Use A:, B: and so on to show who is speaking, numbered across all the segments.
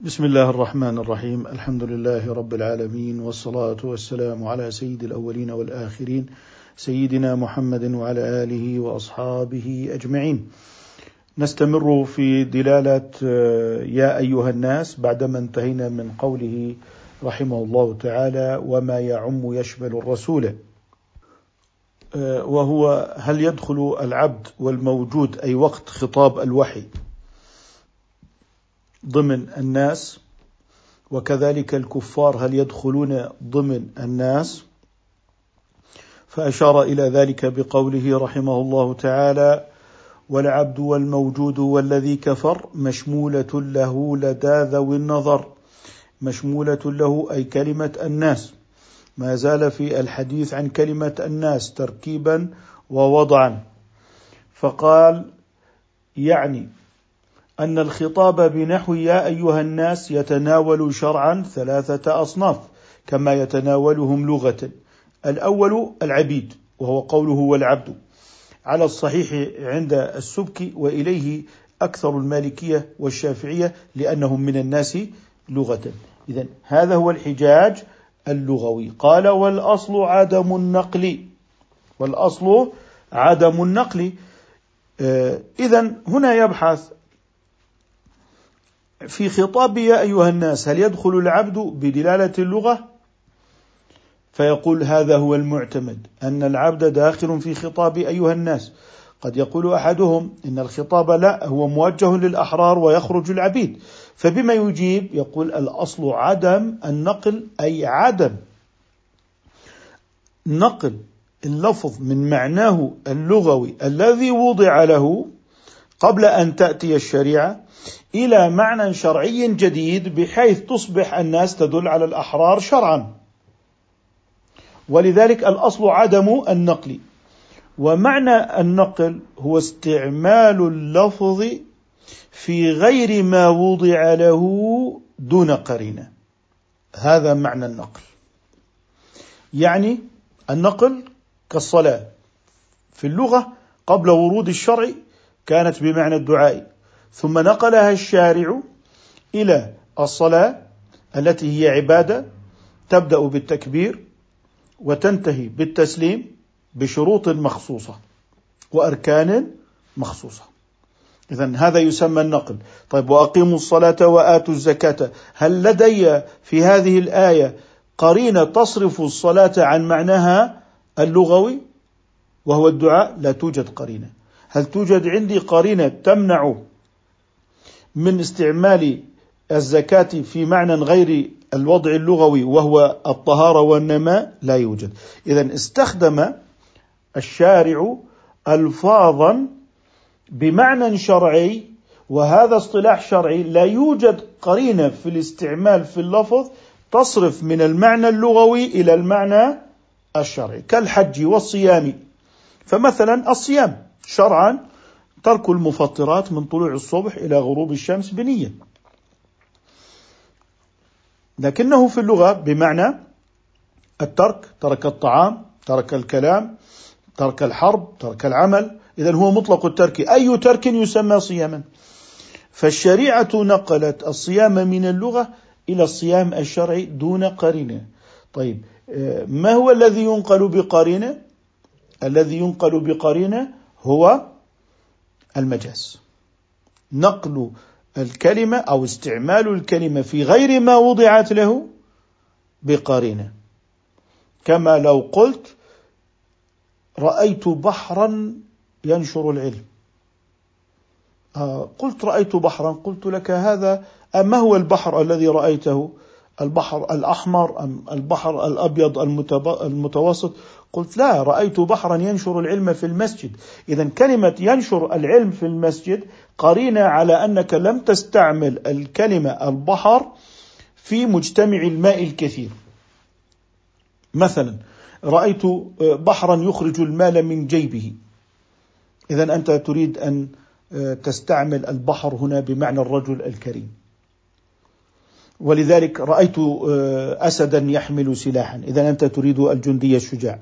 A: بسم الله الرحمن الرحيم الحمد لله رب العالمين والصلاة والسلام على سيد الأولين والآخرين سيدنا محمد وعلى آله وأصحابه أجمعين نستمر في دلالة يا أيها الناس بعدما انتهينا من قوله رحمه الله تعالى وما يعم يشمل الرسول وهو هل يدخل العبد والموجود أي وقت خطاب الوحي ضمن الناس وكذلك الكفار هل يدخلون ضمن الناس؟ فأشار إلى ذلك بقوله رحمه الله تعالى والعبد والموجود والذي كفر مشمولة له لدى ذوي النظر. مشمولة له أي كلمة الناس. ما زال في الحديث عن كلمة الناس تركيبا ووضعا. فقال يعني أن الخطاب بنحو يا أيها الناس يتناول شرعا ثلاثة أصناف كما يتناولهم لغة. الأول العبيد وهو قوله والعبد. على الصحيح عند السبك وإليه أكثر المالكية والشافعية لأنهم من الناس لغة. إذا هذا هو الحجاج اللغوي. قال والأصل عدم النقل. والأصل عدم النقل. آه، إذا هنا يبحث في خطاب يا أيها الناس هل يدخل العبد بدلالة اللغة؟ فيقول هذا هو المعتمد أن العبد داخل في خطاب أيها الناس. قد يقول أحدهم إن الخطاب لا هو موجه للأحرار ويخرج العبيد. فبما يجيب؟ يقول الأصل عدم النقل أي عدم نقل اللفظ من معناه اللغوي الذي وضع له قبل أن تأتي الشريعة إلى معنى شرعي جديد بحيث تصبح الناس تدل على الأحرار شرعا. ولذلك الأصل عدم النقل. ومعنى النقل هو استعمال اللفظ في غير ما وضع له دون قرينة. هذا معنى النقل. يعني النقل كالصلاة. في اللغة قبل ورود الشرع كانت بمعنى الدعاء. ثم نقلها الشارع إلى الصلاة التي هي عبادة تبدأ بالتكبير وتنتهي بالتسليم بشروط مخصوصة وأركان مخصوصة. اذا هذا يسمى النقل. طيب وأقيموا الصلاة وآتوا الزكاة. هل لدي في هذه الآية قرينة تصرف الصلاة عن معناها اللغوي؟ وهو الدعاء لا توجد قرينة. هل توجد عندي قرينة تمنع من استعمال الزكاة في معنى غير الوضع اللغوي وهو الطهارة والنماء؟ لا يوجد. إذا استخدم الشارع ألفاظا بمعنى شرعي وهذا اصطلاح شرعي. لا يوجد قرينة في الاستعمال في اللفظ تصرف من المعنى اللغوي إلى المعنى الشرعي كالحج والصيام. فمثلا الصيام. شرعا ترك المفطرات من طلوع الصبح إلى غروب الشمس بنية. لكنه في اللغة بمعنى الترك ترك الطعام ترك الكلام ترك الحرب ترك العمل. اذا هو مطلق الترك. أي ترك يسمى صياما. فالشريعة نقلت الصيام من اللغة إلى الصيام الشرعي دون قرينة. طيب ما هو الذي ينقل بقرينة؟ الذي ينقل بقرينة هو المجاز. نقل الكلمة أو استعمال الكلمة في غير ما وضعت له بقرينة. كما لو قلت رأيت بحرا ينشر العلم. آه، قلت رأيت بحرا قلت لك هذا أما هو البحر الذي رأيته؟ البحر الأحمر أم البحر الأبيض المتوسط؟ قلت لا رأيت بحرا ينشر العلم في المسجد. إذا كلمة ينشر العلم في المسجد قرينة على أنك لم تستعمل الكلمة البحر في مجتمع الماء الكثير. مثلا رأيت بحرا يخرج المال من جيبه. إذا أنت تريد أن تستعمل البحر هنا بمعنى الرجل الكريم. ولذلك رأيت أسدا يحمل سلاحا. إذا أنت تريد الجندي الشجاع.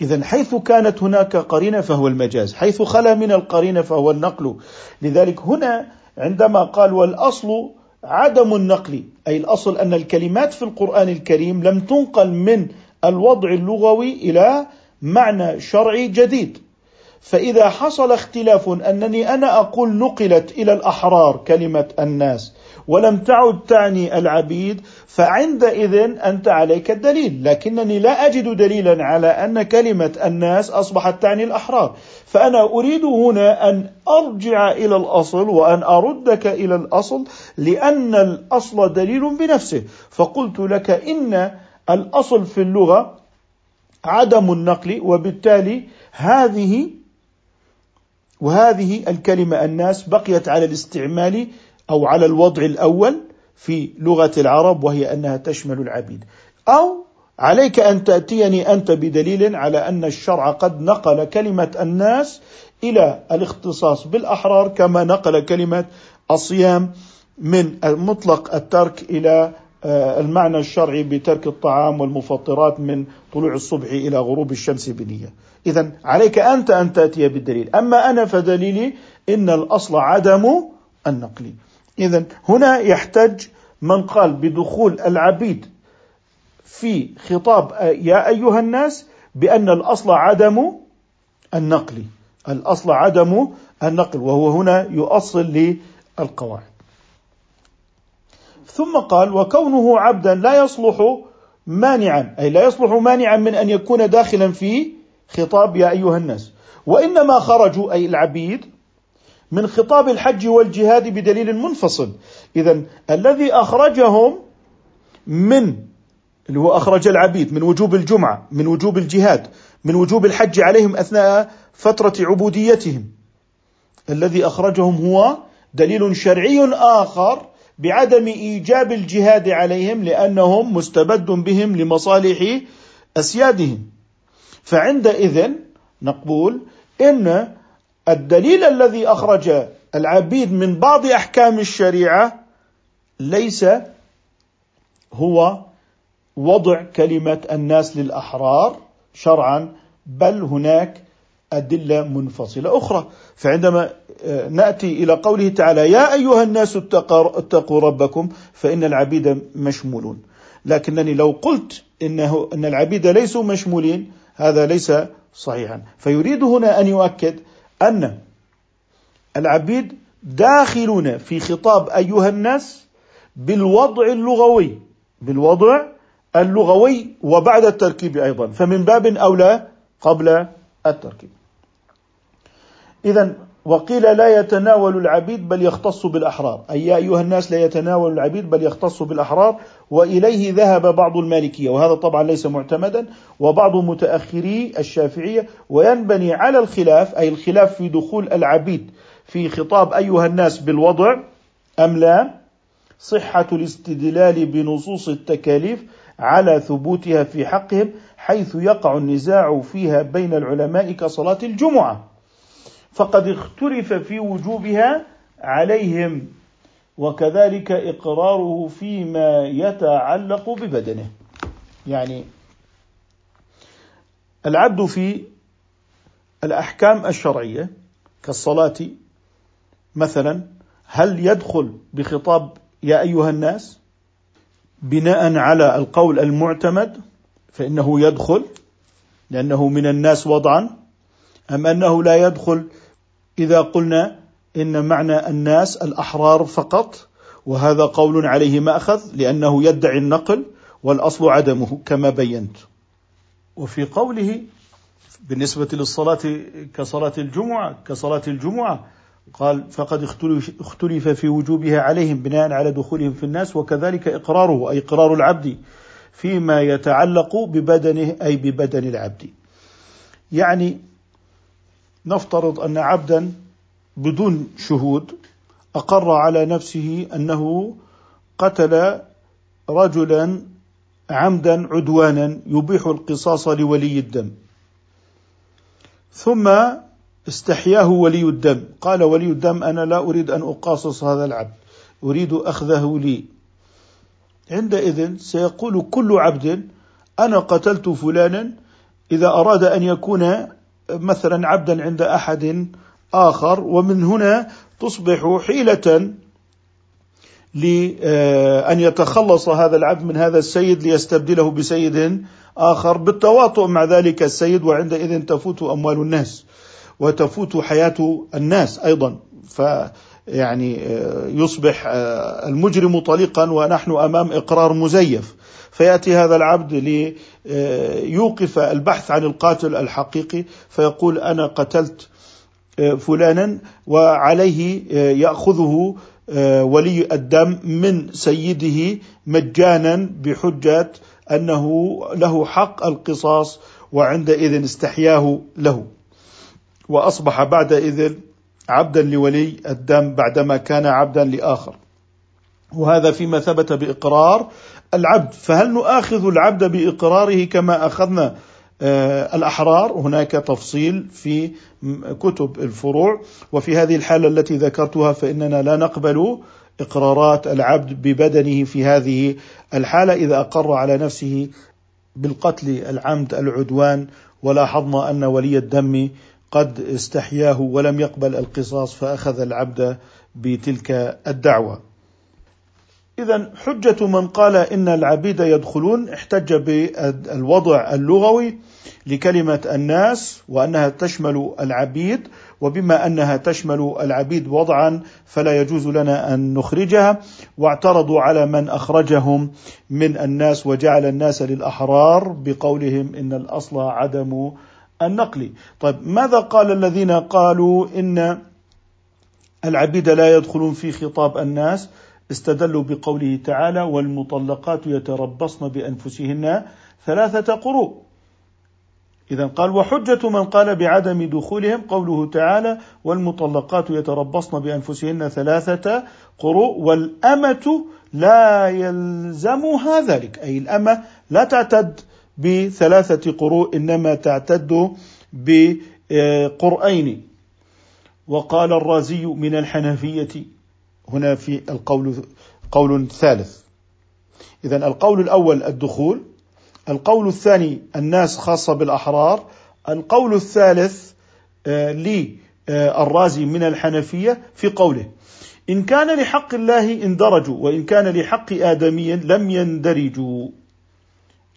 A: إذا حيث كانت هناك قرينة فهو المجاز، حيث خلا من القرينة فهو النقل، لذلك هنا عندما قال والأصل عدم النقل أي الأصل أن الكلمات في القرآن الكريم لم تنقل من الوضع اللغوي إلى معنى شرعي جديد. فإذا حصل اختلاف أنني أنا أقول نقلت إلى الأحرار كلمة الناس. ولم تعد تعني العبيد فعندئذ أنت عليك الدليل. لكنني لا أجد دليلا على أن كلمة الناس أصبحت تعني الأحرار. فأنا أريد هنا أن أرجع إلى الأصل وأن أردك إلى الأصل لأن الأصل دليل بنفسه. فقلت لك إن الأصل في اللغة عدم النقل وبالتالي هذه وهذه الكلمة الناس بقيت على الاستعمال أو على الوضع الأول في لغة العرب وهي أنها تشمل العبيد أو عليك أن تأتيني أنت بدليل على أن الشرع قد نقل كلمة الناس إلى الاختصاص بالأحرار كما نقل كلمة الصيام من مطلق الترك إلى آه، المعنى الشرعي بترك الطعام والمفطرات من طلوع الصبح إلى غروب الشمس بنية. اذا عليك أنت أن تأتي بالدليل، أما أنا فدليلي إن الأصل عدم النقل. اذا هنا يحتج من قال بدخول العبيد في خطاب يا أيها الناس بأن الأصل عدم النقل. الأصل عدم النقل وهو هنا يؤصل للقواعد. ثم قال وكونه عبدا لا يصلح مانعا أي لا يصلح مانعا من أن يكون داخلا في خطاب يا أيها الناس. وإنما خرجوا أي العبيد من خطاب الحج والجهاد بدليل منفصل. اذا الذي أخرجهم من اللي هو أخرج العبيد من وجوب الجمعة من وجوب الجهاد من وجوب الحج عليهم أثناء فترة عبوديتهم. الذي أخرجهم هو دليل شرعي آخر بعدم إيجاب الجهاد عليهم لأنهم مستبد بهم لمصالح أسيادهم. فعندئذ نقول إن الدليل الذي أخرج العبيد من بعض أحكام الشريعة ليس هو وضع كلمة الناس للأحرار شرعا بل هناك أدلة منفصلة أخرى. فعندما آه، نأتي إلى قوله تعالى يا أيها الناس اتقوا ربكم فإن العبيد مشمولون. لكنني لو قلت إنه إن العبيد ليسوا مشمولين هذا ليس صحيحا. فيريد هنا أن يؤكد أن العبيد داخلون في خطاب أيها الناس بالوضع اللغوي بالوضع اللغوي وبعد التركيب أيضا. فمن باب أولى قبل التركيب. اذا وقيل لا يتناول العبيد بل يختص بالأحرار. أي يا أيها الناس لا يتناول العبيد بل يختص بالأحرار وإليه ذهب بعض المالكية. وهذا طبعا ليس معتمدا. وبعض متأخري الشافعية وينبني على الخلاف أي الخلاف في دخول العبيد في خطاب أيها الناس بالوضع أم لا؟ صحة الاستدلال بنصوص التكاليف على ثبوتها في حقهم حيث يقع النزاع فيها بين العلماء كصلاة الجمعة. فقد اختلف في وجوبها عليهم وكذلك إقراره فيما يتعلق ببدنه. يعني العبد في الأحكام الشرعية كالصلاة مثلا هل يدخل بخطاب يا أيها الناس بناء على القول المعتمد فإنه يدخل لأنه من الناس وضعا أم أنه لا يدخل إذا قلنا إن معنى الناس الأحرار فقط وهذا قول عليه مأخذ لأنه يدعي النقل والأصل عدمه كما بينت وفي قوله بالنسبة للصلاة كصلاة الجمعة كصلاة الجمعة قال فقد اختلف في وجوبها عليهم بناء على دخولهم في الناس وكذلك إقراره أي إقرار العبد فيما يتعلق ببدنه أي ببدن العبد. يعني نفترض أن عبدا بدون شهود أقر على نفسه أنه قتل رجلا عمدا عدوانا يبيح القصاص لولي الدم. ثم استحياه ولي الدم. قال ولي الدم أنا لا أريد أن أقاصص هذا العبد أريد أخذه لي. عندئذ سيقول كل عبد أنا قتلت فلانا إذا أراد أن يكون مثلا عبدا عند أحد آخر ومن هنا تصبح حيلة لأن يتخلص هذا العبد من هذا السيد ليستبدله بسيد آخر بالتواطؤ مع ذلك السيد وعندئذ تفوت أموال الناس وتفوت حياة الناس أيضا. ف يعني يصبح المجرم طليقا ونحن أمام إقرار مزيف. فيأتي هذا العبد ليوقف البحث عن القاتل الحقيقي فيقول أنا قتلت فلانا وعليه يأخذه ولي الدم من سيده مجانا بحجة أنه له حق القصاص وعندئذ استحياه له. وأصبح بعدئذ عبدا لولي الدم بعدما كان عبدا لآخر. وهذا فيما ثبت بإقرار العبد فهل نؤاخذ العبد بإقراره كما أخذنا آه، الأحرار هناك تفصيل في كتب الفروع وفي هذه الحالة التي ذكرتها فإننا لا نقبل إقرارات العبد ببدنه في هذه الحالة إذا أقر على نفسه بالقتل العمد العدوان ولاحظنا أن ولي الدم قد استحياه ولم يقبل القصاص فأخذ العبد بتلك الدعوة. اذا حجة من قال إن العبيد يدخلون احتج بالوضع اللغوي لكلمة الناس وأنها تشمل العبيد وبما أنها تشمل العبيد وضعا فلا يجوز لنا أن نخرجها واعترضوا على من أخرجهم من الناس وجعل الناس للأحرار بقولهم إن الأصل عدم النقلي طيب ماذا قال الذين قالوا إن العبيد لا يدخلون في خطاب الناس؟ استدلوا بقوله تعالى والمطلقات يتربصن بأنفسهن ثلاثة قروء. اذا قال وحجة من قال بعدم دخولهم قوله تعالى والمطلقات يتربصن بأنفسهن ثلاثة قروء. والأمة لا يلزمها ذلك. أي الأمة لا تعتد بثلاثة قروء إنما تعتد بقرئين. وقال الرازي من الحنفية هنا في القول قول ثالث. إذا القول الأول الدخول القول الثاني الناس خاصة بالأحرار القول الثالث آه، للرازي من الحنفية في قوله إن كان لحق الله اندرجوا وإن كان لحق آدمي لم يندرجوا.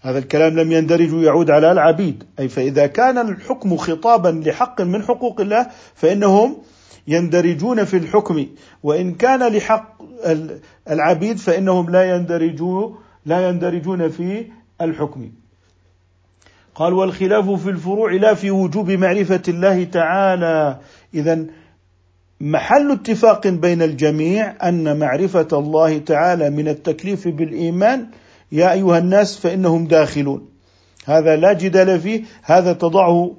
A: هذا الكلام لم يندرج يعود على العبيد. أي فإذا كان الحكم خطابا لحق من حقوق الله فإنهم يندرجون في الحكم وإن كان لحق العبيد فإنهم لا يندرجون لا يندرجون في الحكم. قال والخلاف في الفروع لا في وجوب معرفة الله تعالى. إذا محل اتفاق بين الجميع أن معرفة الله تعالى من التكليف بالإيمان يا أيها الناس فإنهم داخلون. هذا لا جدال فيه هذا تضعه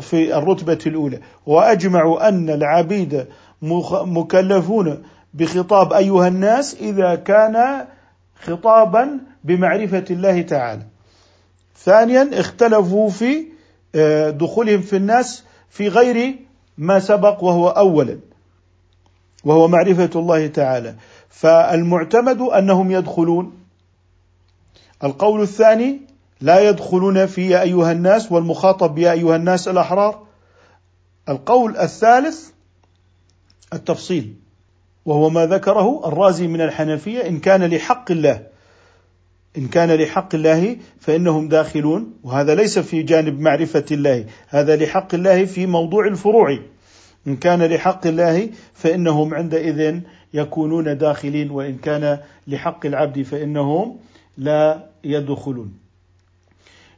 A: في الرتبة الأولى. واجمعوا أن العبيد مكلفون بخطاب أيها الناس إذا كان خطابا بمعرفة الله تعالى. ثانيا اختلفوا في آه، دخولهم في الناس في غير ما سبق وهو اولا وهو معرفة الله تعالى. فالمعتمد أنهم يدخلون. القول الثاني لا يدخلون في يا أيها الناس والمخاطب يا أيها الناس الأحرار. القول الثالث التفصيل وهو ما ذكره الرازي من الحنفية إن كان لحق الله إن كان لحق الله فإنهم داخلون وهذا ليس في جانب معرفة الله هذا لحق الله في موضوع الفروع. إن كان لحق الله فإنهم عندئذ يكونون داخلين وإن كان لحق العبد فإنهم لا يدخلون.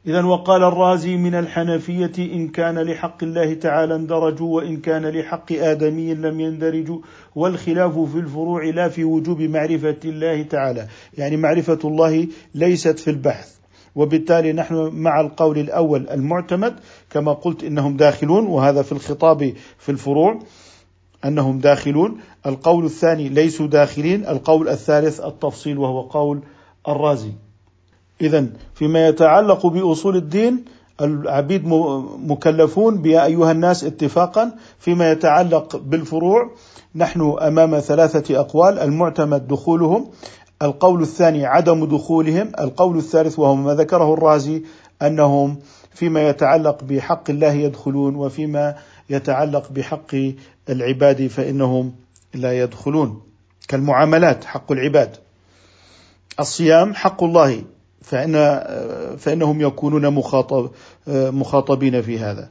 A: إذا وقال الرازي من الحنفية إن كان لحق الله تعالى اندرجوا وإن كان لحق آدمي لم يندرجوا والخلاف في الفروع لا في وجوب معرفة الله تعالى. يعني معرفة الله ليست في البحث. وبالتالي نحن مع القول الأول المعتمد كما قلت إنهم داخلون وهذا في الخطاب في الفروع أنهم داخلون. القول الثاني ليسوا داخلين القول الثالث التفصيل وهو قول الرازي. إذا فيما يتعلق بأصول الدين العبيد مكلفون بيا أيها الناس اتفاقا. فيما يتعلق بالفروع نحن أمام ثلاثة أقوال. المعتمد دخولهم القول الثاني عدم دخولهم القول الثالث وهو ما ذكره الرازي أنهم فيما يتعلق بحق الله يدخلون وفيما يتعلق بحق العباد فإنهم لا يدخلون. كالمعاملات حق العباد. الصيام حق الله. فإن فإنهم يكونون مخاطب مخاطبين في هذا.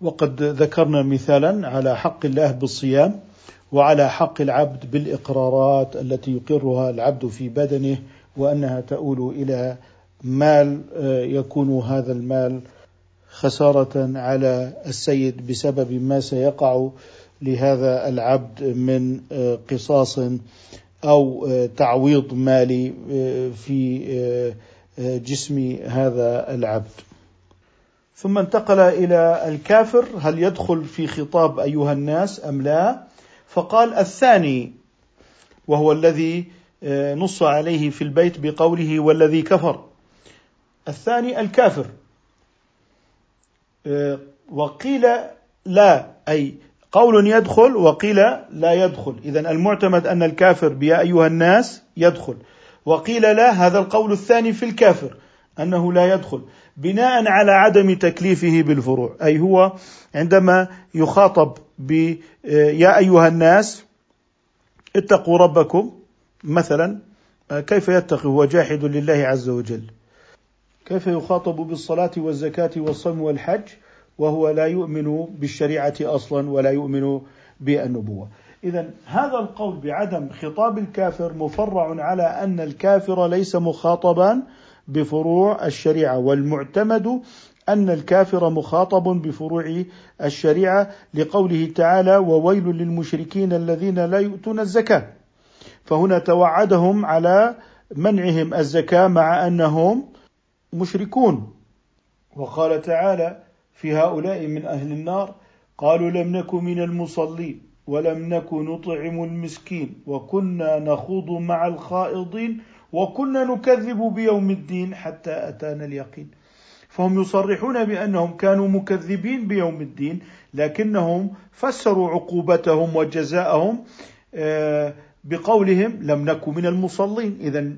A: وقد ذكرنا مثالا على حق الله بالصيام وعلى حق العبد بالإقرارات التي يقرها العبد في بدنه وأنها تؤول إلى مال يكون هذا المال خسارة على السيد بسبب ما سيقع لهذا العبد من قصاص أو تعويض مالي في جسم هذا العبد. ثم انتقل إلى الكافر هل يدخل في خطاب أيها الناس أم لا؟ فقال الثاني وهو الذي نص عليه في البيت بقوله والذي كفر. الثاني الكافر. وقيل لا أي قول يدخل وقيل لا يدخل. اذا المعتمد أن الكافر يا أيها الناس يدخل. وقيل لا هذا القول الثاني في الكافر أنه لا يدخل. بناء على عدم تكليفه بالفروع أي هو عندما يخاطب ب يا أيها الناس اتقوا ربكم مثلا كيف يتقي؟ هو جاحد لله عز وجل. كيف يخاطب بالصلاة والزكاة والصوم والحج؟ وهو لا يؤمن بالشريعة أصلا ولا يؤمن بالنبوة. اذا هذا القول بعدم خطاب الكافر مفرع على أن الكافر ليس مخاطبا بفروع الشريعة والمعتمد أن الكافر مخاطب بفروع الشريعة لقوله تعالى وويل للمشركين الذين لا يؤتون الزكاة فهنا توعدهم على منعهم الزكاة مع أنهم مشركون. وقال تعالى في هؤلاء من أهل النار قالوا لم نكن من المصلين ولم نكن نطعم المسكين وكنا نخوض مع الخائضين وكنا نكذب بيوم الدين حتى أتانا اليقين. فهم يصرحون بأنهم كانوا مكذبين بيوم الدين لكنهم فسروا عقوبتهم وجزاءهم آه، بقولهم لم نكن من المصلين. اذا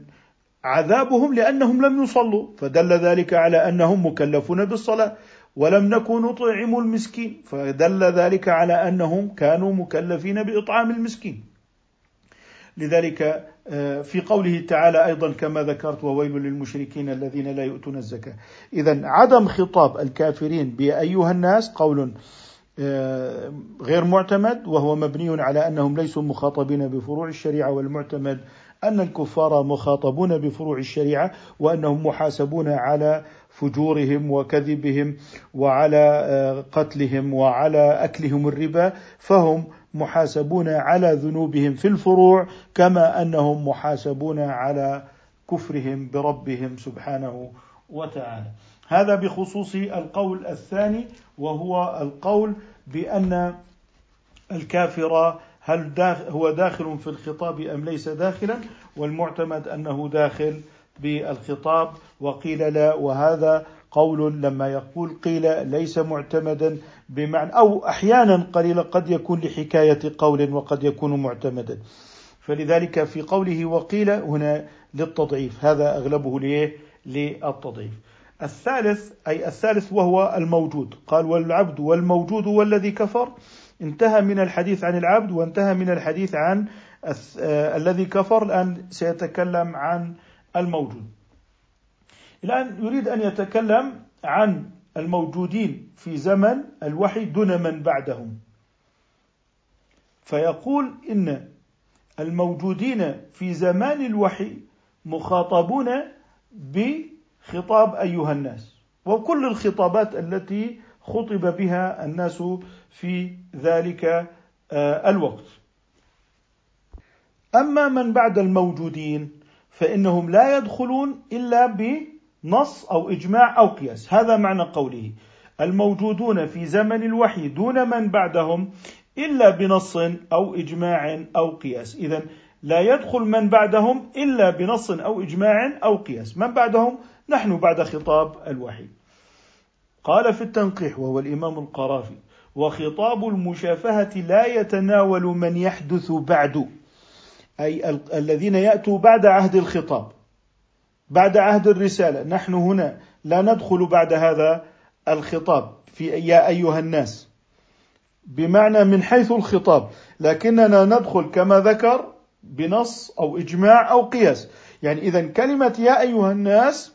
A: عذابهم لأنهم لم يصلوا فدل ذلك على أنهم مكلفون بالصلاة. ولم نكن نطعم المسكين. فدل ذلك على أنهم كانوا مكلفين بإطعام المسكين. لذلك آه، في قوله تعالى أيضا كما ذكرت وويل للمشركين الذين لا يؤتون الزكاة. اذا عدم خطاب الكافرين بأيها الناس قول آه، غير معتمد وهو مبني على أنهم ليسوا مخاطبين بفروع الشريعة والمعتمد أن الكفار مخاطبون بفروع الشريعة وأنهم محاسبون على فجورهم وكذبهم وعلى آه، قتلهم وعلى أكلهم الربا فهم محاسبون على ذنوبهم في الفروع كما أنهم محاسبون على كفرهم بربهم سبحانه وتعالى. هذا بخصوص القول الثاني وهو القول بأن الكافر هل داخل هو داخل في الخطاب أم ليس داخلا؟ والمعتمد أنه داخل بالخطاب وقيل لا وهذا قول لما يقول قيل ليس معتمدا بمعنى أو أحيانا قليلا قد يكون لحكاية قول وقد يكون معتمدا. فلذلك في قوله وقيل هنا للتضعيف هذا أغلبه ليه؟ للتضعيف. الثالث أي الثالث وهو الموجود قال والعبد والموجود والذي كفر. انتهى من الحديث عن العبد وانتهى من الحديث عن آه الذي كفر الآن سيتكلم عن الموجود. الآن يريد أن يتكلم عن الموجودين في زمن الوحي دون من بعدهم. فيقول إن الموجودين في زمان الوحي مخاطبون بخطاب أيها الناس. وكل الخطابات التي خطب بها الناس في ذلك آه، الوقت. أما من بعد الموجودين فإنهم لا يدخلون إلا بنص أو إجماع أو قياس. هذا معنى قوله. الموجودون في زمن الوحي دون من بعدهم إلا بنص أو إجماع أو قياس. إذا لا يدخل من بعدهم إلا بنص أو إجماع أو قياس. من بعدهم؟ نحن بعد خطاب الوحي. قال في التنقيح وهو الإمام القرافي وخطاب المشافهة لا يتناول من يحدث بعد أي ال- الذين يأتوا بعد عهد الخطاب بعد عهد الرسالة. نحن هنا لا ندخل بعد هذا الخطاب في يا أيها الناس بمعنى من حيث الخطاب لكننا ندخل كما ذكر بنص أو إجماع أو قياس. يعني إذا كلمة يا أيها الناس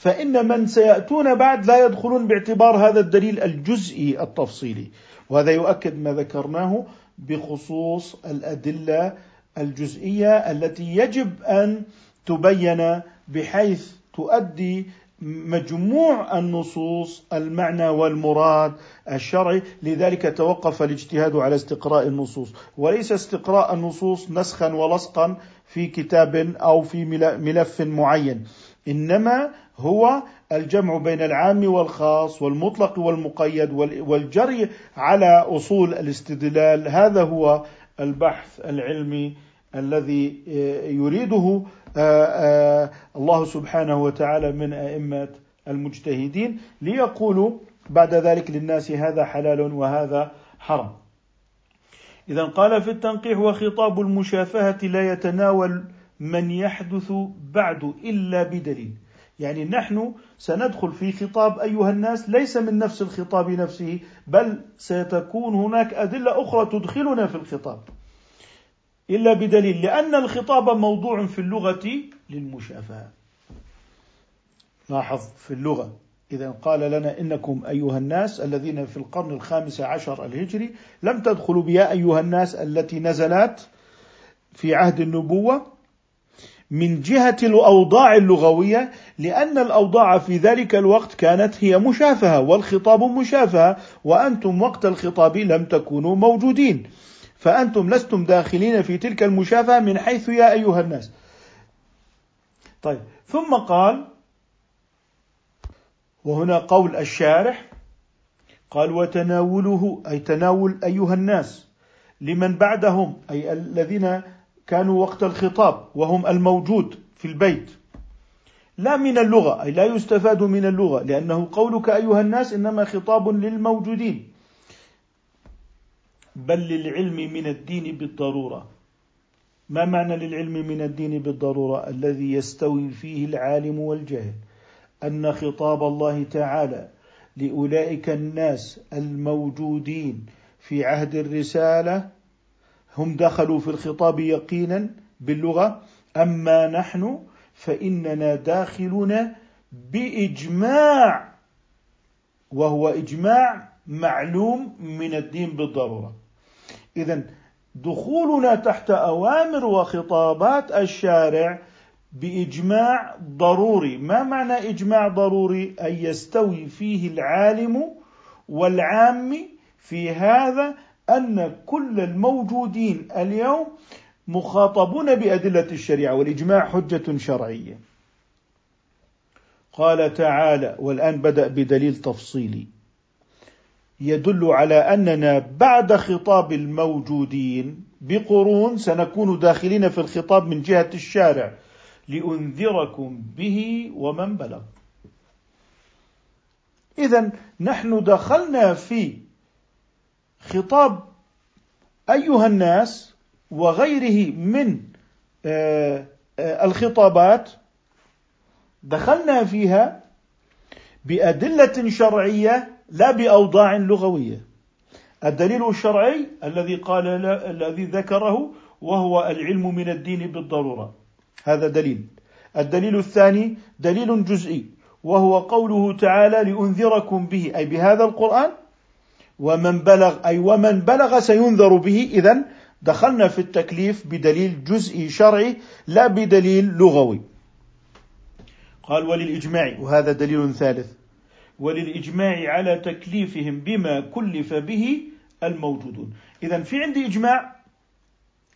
A: فإن من سيأتون بعد لا يدخلون باعتبار هذا الدليل الجزئي التفصيلي. وهذا يؤكد ما ذكرناه بخصوص الأدلة الجزئية التي يجب أن تبين بحيث تؤدي مجموع النصوص المعنى والمراد الشرعي. لذلك توقف الاجتهاد على استقراء النصوص. وليس استقراء النصوص نسخا ولصقا في كتاب أو في ملف معين. إنما هو الجمع بين العام والخاص والمطلق والمقيد والجري على أصول الاستدلال هذا هو البحث العلمي الذي يريده آه، آه، الله سبحانه وتعالى من أئمة المجتهدين ليقولوا بعد ذلك للناس هذا حلال وهذا حرام. اذا قال في التنقيح وخطاب المشافهة لا يتناول من يحدث بعد إلا بدليل. يعني نحن سندخل في خطاب أيها الناس ليس من نفس الخطاب نفسه بل ستكون هناك أدلة أخرى تدخلنا في الخطاب. إلا بدليل لأن الخطاب موضوع في اللغة للمشافهة لاحظ في اللغة إذا قال لنا إنكم أيها الناس الذين في القرن الخامس عشر الهجري لم تدخلوا بيا أيها الناس التي نزلت في عهد النبوة من جهة الأوضاع اللغوية لأن الأوضاع في ذلك الوقت كانت هي مشافهة والخطاب مشافهة وأنتم وقت الخطاب لم تكونوا موجودين. فأنتم لستم داخلين في تلك المشافهة من حيث يا أيها الناس. طيب ثم قال وهنا قول الشارح قال وتناوله أي تناول أيها الناس لمن بعدهم أي الذين كانوا وقت الخطاب وهم الموجود في البيت. لا من اللغة أي لا يستفاد من اللغة لأنه قولك أيها الناس إنما خطاب للموجودين. بل للعلم من الدين بالضرورة. ما معنى للعلم من الدين بالضرورة؟ الذي يستوي فيه العالم والجاهل. أن خطاب الله تعالى لأولئك الناس الموجودين في عهد الرسالة هم دخلوا في الخطاب يقينا باللغة. أما نحن فإننا داخلون بإجماع وهو إجماع معلوم من الدين بالضرورة. إذا دخولنا تحت أوامر وخطابات الشارع بإجماع ضروري، ما معنى إجماع ضروري؟ أن يستوي فيه العالم والعام في هذا أن كل الموجودين اليوم مخاطبون بأدلة الشريعة والإجماع حجة شرعية. قال تعالى والآن بدأ بدليل تفصيلي يدل على أننا بعد خطاب الموجودين بقرون سنكون داخلين في الخطاب من جهة الشارع لأنذركم به ومن بلغ. اذا نحن دخلنا في خطاب أيها الناس وغيره من آه، آه، الخطابات دخلنا فيها بأدلة شرعية لا بأوضاع لغوية. الدليل الشرعي الذي قال الذي ذكره وهو العلم من الدين بالضرورة. هذا دليل. الدليل الثاني دليل جزئي وهو قوله تعالى لأنذركم به أي بهذا القرآن ومن بلغ أي ومن بلغ سينذر به. اذا دخلنا في التكليف بدليل جزئي شرعي لا بدليل لغوي. قال وللإجماع. وهذا دليل ثالث. وللإجماع على تكليفهم بما كلف به الموجودون. إذا في عندي إجماع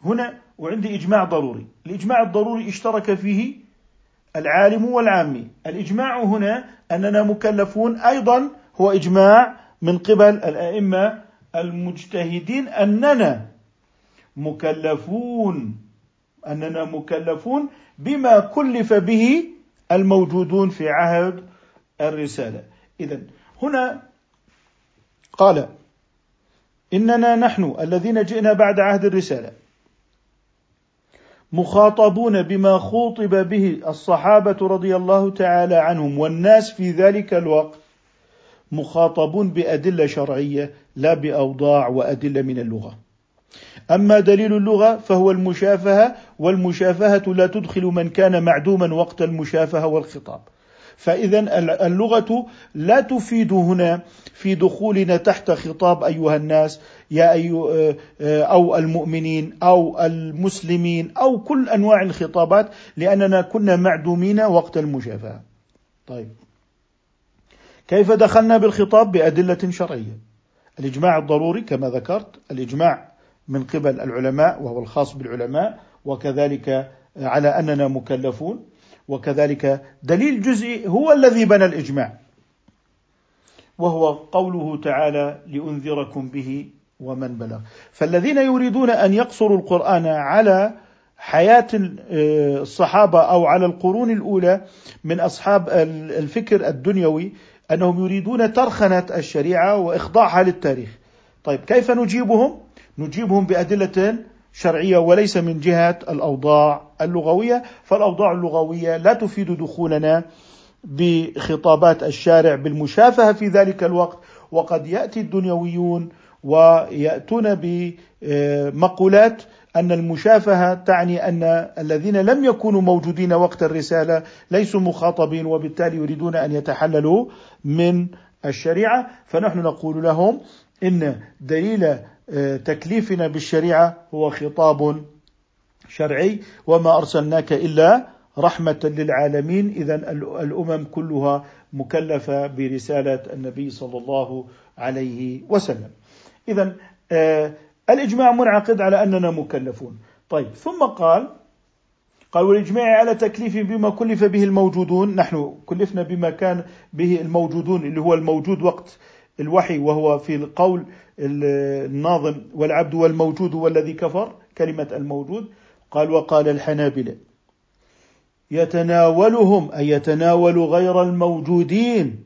A: هنا وعندي إجماع ضروري. الإجماع الضروري اشترك فيه العالم والعامي. الإجماع هنا أننا مكلفون أيضا هو إجماع من قبل الأئمة المجتهدين أننا مكلفون أننا مكلفون بما كلف به الموجودون في عهد الرسالة. إذا هنا قال إننا نحن الذين جئنا بعد عهد الرسالة مخاطبون بما خوطب به الصحابة رضي الله تعالى عنهم والناس في ذلك الوقت مخاطبون بأدلة شرعية لا بأوضاع وأدلة من اللغة. أما دليل اللغة فهو المشافهة والمشافهة لا تدخل من كان معدوما وقت المشافهة والخطاب. فإذا اللغة لا تفيد هنا في دخولنا تحت خطاب أيها الناس يا أي أو المؤمنين أو المسلمين أو كل أنواع الخطابات لأننا كنا معدومين وقت المشافهة. طيب. كيف دخلنا بالخطاب بأدلة شرعية؟ الإجماع الضروري كما ذكرت الإجماع من قبل العلماء وهو الخاص بالعلماء وكذلك على أننا مكلفون وكذلك دليل جزئي هو الذي بنى الإجماع. وهو قوله تعالى لأنذركم به ومن بلغ فالذين يريدون أن يقصروا القرآن على حياة الصحابة أو على القرون الأولى من أصحاب الفكر الدنيوي أنهم يريدون ترخنة الشريعة وإخضاعها للتاريخ طيب كيف نجيبهم؟ نجيبهم بأدلة شرعية وليس من جهة الأوضاع اللغوية فالأوضاع اللغوية لا تفيد دخولنا بخطابات الشارع بالمشافهة في ذلك الوقت وقد يأتي الدنيويون ويأتون بمقولات أن المشافهة تعني أن الذين لم يكونوا موجودين وقت الرسالة ليسوا مخاطبين وبالتالي يريدون أن يتحللوا من الشريعة. فنحن نقول لهم إن دليل آه، تكليفنا بالشريعة هو خطاب شرعي وما أرسلناك إلا رحمة للعالمين. إذا الأمم كلها مكلفة برسالة النبي صلى الله عليه وسلم. إذا آه الإجماع منعقد على أننا مكلفون. طيب ثم قال قال والإجماع على تكليف بما كلف به الموجودون نحن كلفنا بما كان به الموجودون اللي هو الموجود وقت الوحي وهو في القول الناظم والعبد والموجود هو الذي كفر كلمة الموجود. قال وقال الحنابلة يتناولهم أي يتناول غير الموجودين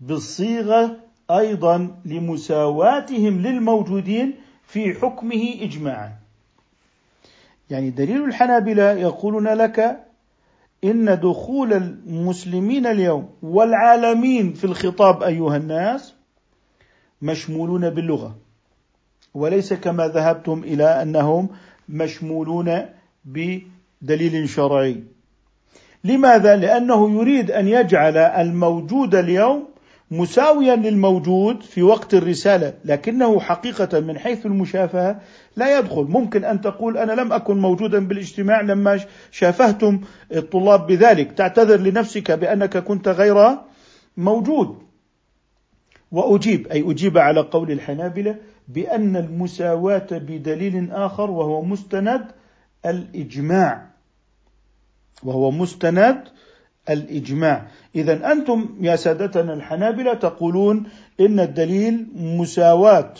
A: بالصيغة أيضا لمساواتهم للموجودين في حكمه إجماعا يعني دليل الحنابلة يقولون لك إن دخول المسلمين اليوم والعالمين في الخطاب أيها الناس مشمولون باللغة وليس كما ذهبتم إلى أنهم مشمولون بدليل شرعي لماذا؟ لأنه يريد أن يجعل الموجود اليوم مساويا للموجود في وقت الرسالة لكنه حقيقة من حيث المشافهة لا يدخل. ممكن أن تقول أنا لم أكن موجودا بالاجتماع لما شافهتم الطلاب بذلك. تعتذر لنفسك بأنك كنت غير موجود. وأجيب أي أجيب على قول الحنابلة بأن المساواة بدليل آخر وهو مستند الإجماع. وهو مستند الإجماع. إذا أنتم يا سادتنا الحنابلة تقولون إن الدليل مساواة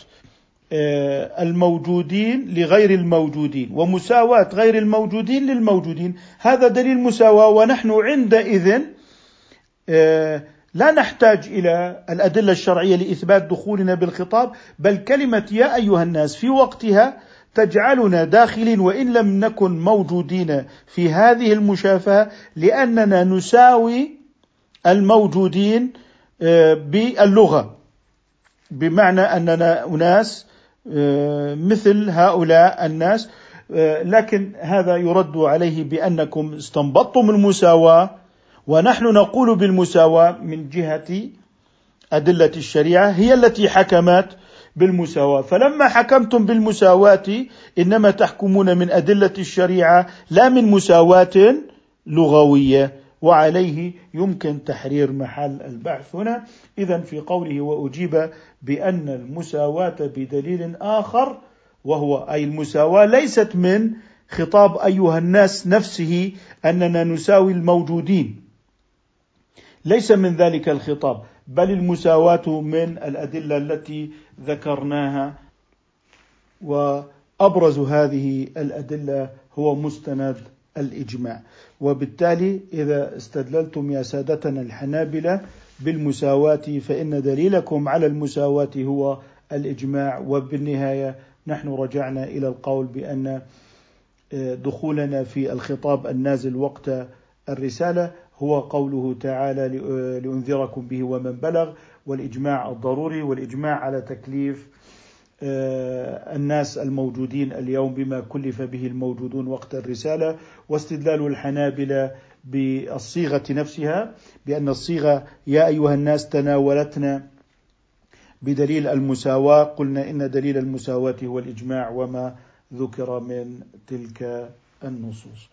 A: آه، الموجودين لغير الموجودين ومساواة غير الموجودين للموجودين. هذا دليل مساواة ونحن عندئذ آه، لا نحتاج إلى الأدلة الشرعية لإثبات دخولنا بالخطاب بل كلمة يا أيها الناس في وقتها تجعلنا داخلين وإن لم نكن موجودين في هذه المشافهة لأننا نساوي الموجودين آه، باللغة. بمعنى أننا أناس آه، مثل هؤلاء الناس. آه، لكن هذا يرد عليه بأنكم استنبطتم المساواة ونحن نقول بالمساواة من جهة أدلة الشريعة هي التي حكمت بالمساواة. فلما حكمتم بالمساواة إنما تحكمون من أدلة الشريعة لا من مساواة لغوية. وعليه يمكن تحرير محل البحث هنا. إذا في قوله وأجيب بأن المساواة بدليل آخر وهو أي المساواة ليست من خطاب أيها الناس نفسه أننا نساوي الموجودين. ليس من ذلك الخطاب بل المساواة من الأدلة التي ذكرناها. وأبرز هذه الأدلة هو مستند الإجماع. وبالتالي إذا استدللتم يا سادتنا الحنابلة بالمساواة فإن دليلكم على المساواة هو الإجماع. وبالنهاية نحن رجعنا إلى القول بأن دخولنا في الخطاب النازل وقت الرسالة هو قوله تعالى لأنذركم به ومن بلغ والإجماع الضروري والإجماع على تكليف آه، الناس الموجودين اليوم بما كلف به الموجودون وقت الرسالة واستدلال الحنابلة بالصيغة نفسها بأن الصيغة يا أيها الناس تناولتنا بدليل المساواة قلنا إن دليل المساواة هو الإجماع وما ذكر من تلك النصوص.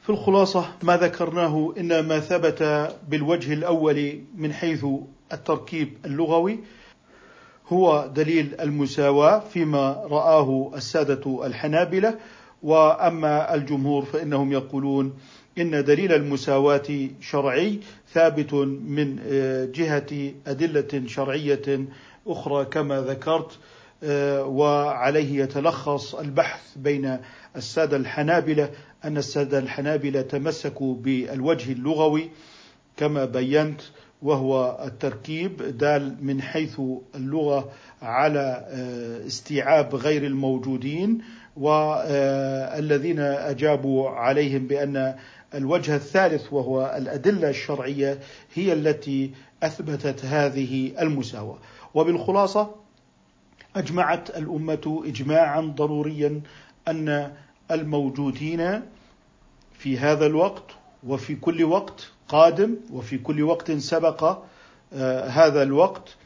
A: في الخلاصة ما ذكرناه إن ما ثبت بالوجه الأول من حيث التركيب اللغوي هو دليل المساواة فيما رآه السادة الحنابلة وأما الجمهور فإنهم يقولون إن دليل المساواة شرعي ثابت من جهة أدلة شرعية أخرى كما ذكرت وعليه يتلخص البحث بين السادة الحنابلة أن السادة الحنابلة تمسكوا بالوجه اللغوي كما بينت وهو التركيب دال من حيث اللغة على آه، استيعاب غير الموجودين والذين أجابوا عليهم بأن الوجه الثالث وهو الأدلة الشرعية هي التي أثبتت هذه المساواة. وبالخلاصة أجمعت الأمة إجماعا ضروريا أن الموجودين في هذا الوقت وفي كل وقت قادم وفي كل وقت سبق آه، هذا الوقت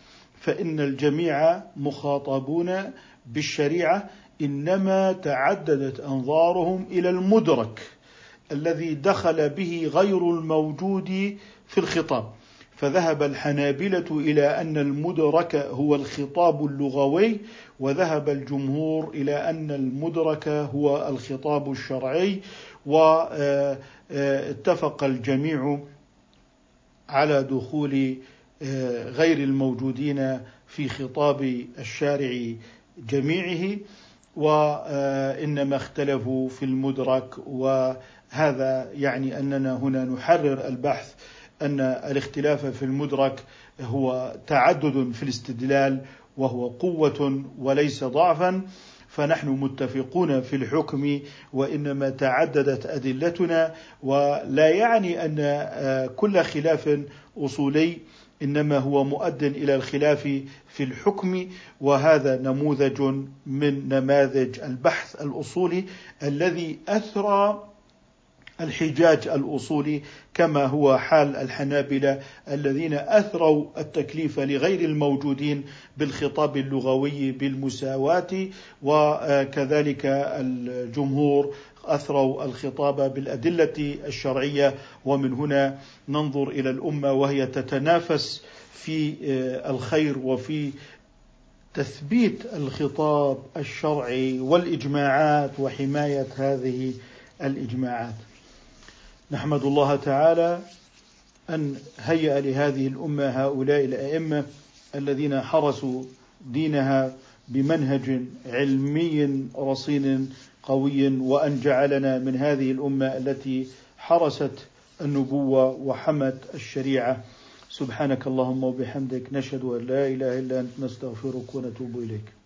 A: فإن الجميع مخاطبون بالشريعة إنما تعددت أنظارهم إلى المدرك الذي دخل به غير الموجود في الخطاب. فذهب الحنابلة إلى أن المدرك هو الخطاب اللغوي وذهب الجمهور إلى أن المدرك هو الخطاب الشرعي واتفق الجميع على دخول غير الموجودين في خطاب الشارع جميعه وإنما اختلفوا في المدرك. وهذا يعني أننا هنا نحرر البحث أن الاختلاف في المدرك هو تعدد في الاستدلال وهو قوة وليس ضعفا. فنحن متفقون في الحكم وإنما تعددت أدلتنا ولا يعني أن آه، كل خلاف أصولي إنما هو مؤد إلى الخلاف في الحكم وهذا نموذج من نماذج البحث الأصولي الذي أثرى الحجاج الأصولي كما هو حال الحنابلة الذين أثروا التكليف لغير الموجودين بالخطاب اللغوي بالمساواة وكذلك الجمهور أثروا الخطاب بالأدلة الشرعية. ومن هنا ننظر إلى الأمة وهي تتنافس في الخير وفي تثبيت الخطاب الشرعي والإجماعات وحماية هذه الإجماعات. نحمد الله تعالى أن هيأ لهذه الأمة هؤلاء الأئمة الذين حرسوا دينها بمنهج علمي رصين قوي وأن جعلنا من هذه الأمة التي حرست النبوة وحمت الشريعة. سبحانك اللهم وبحمدك نشهد أن لا إله إلا أنت نستغفرك ونتوب إليك.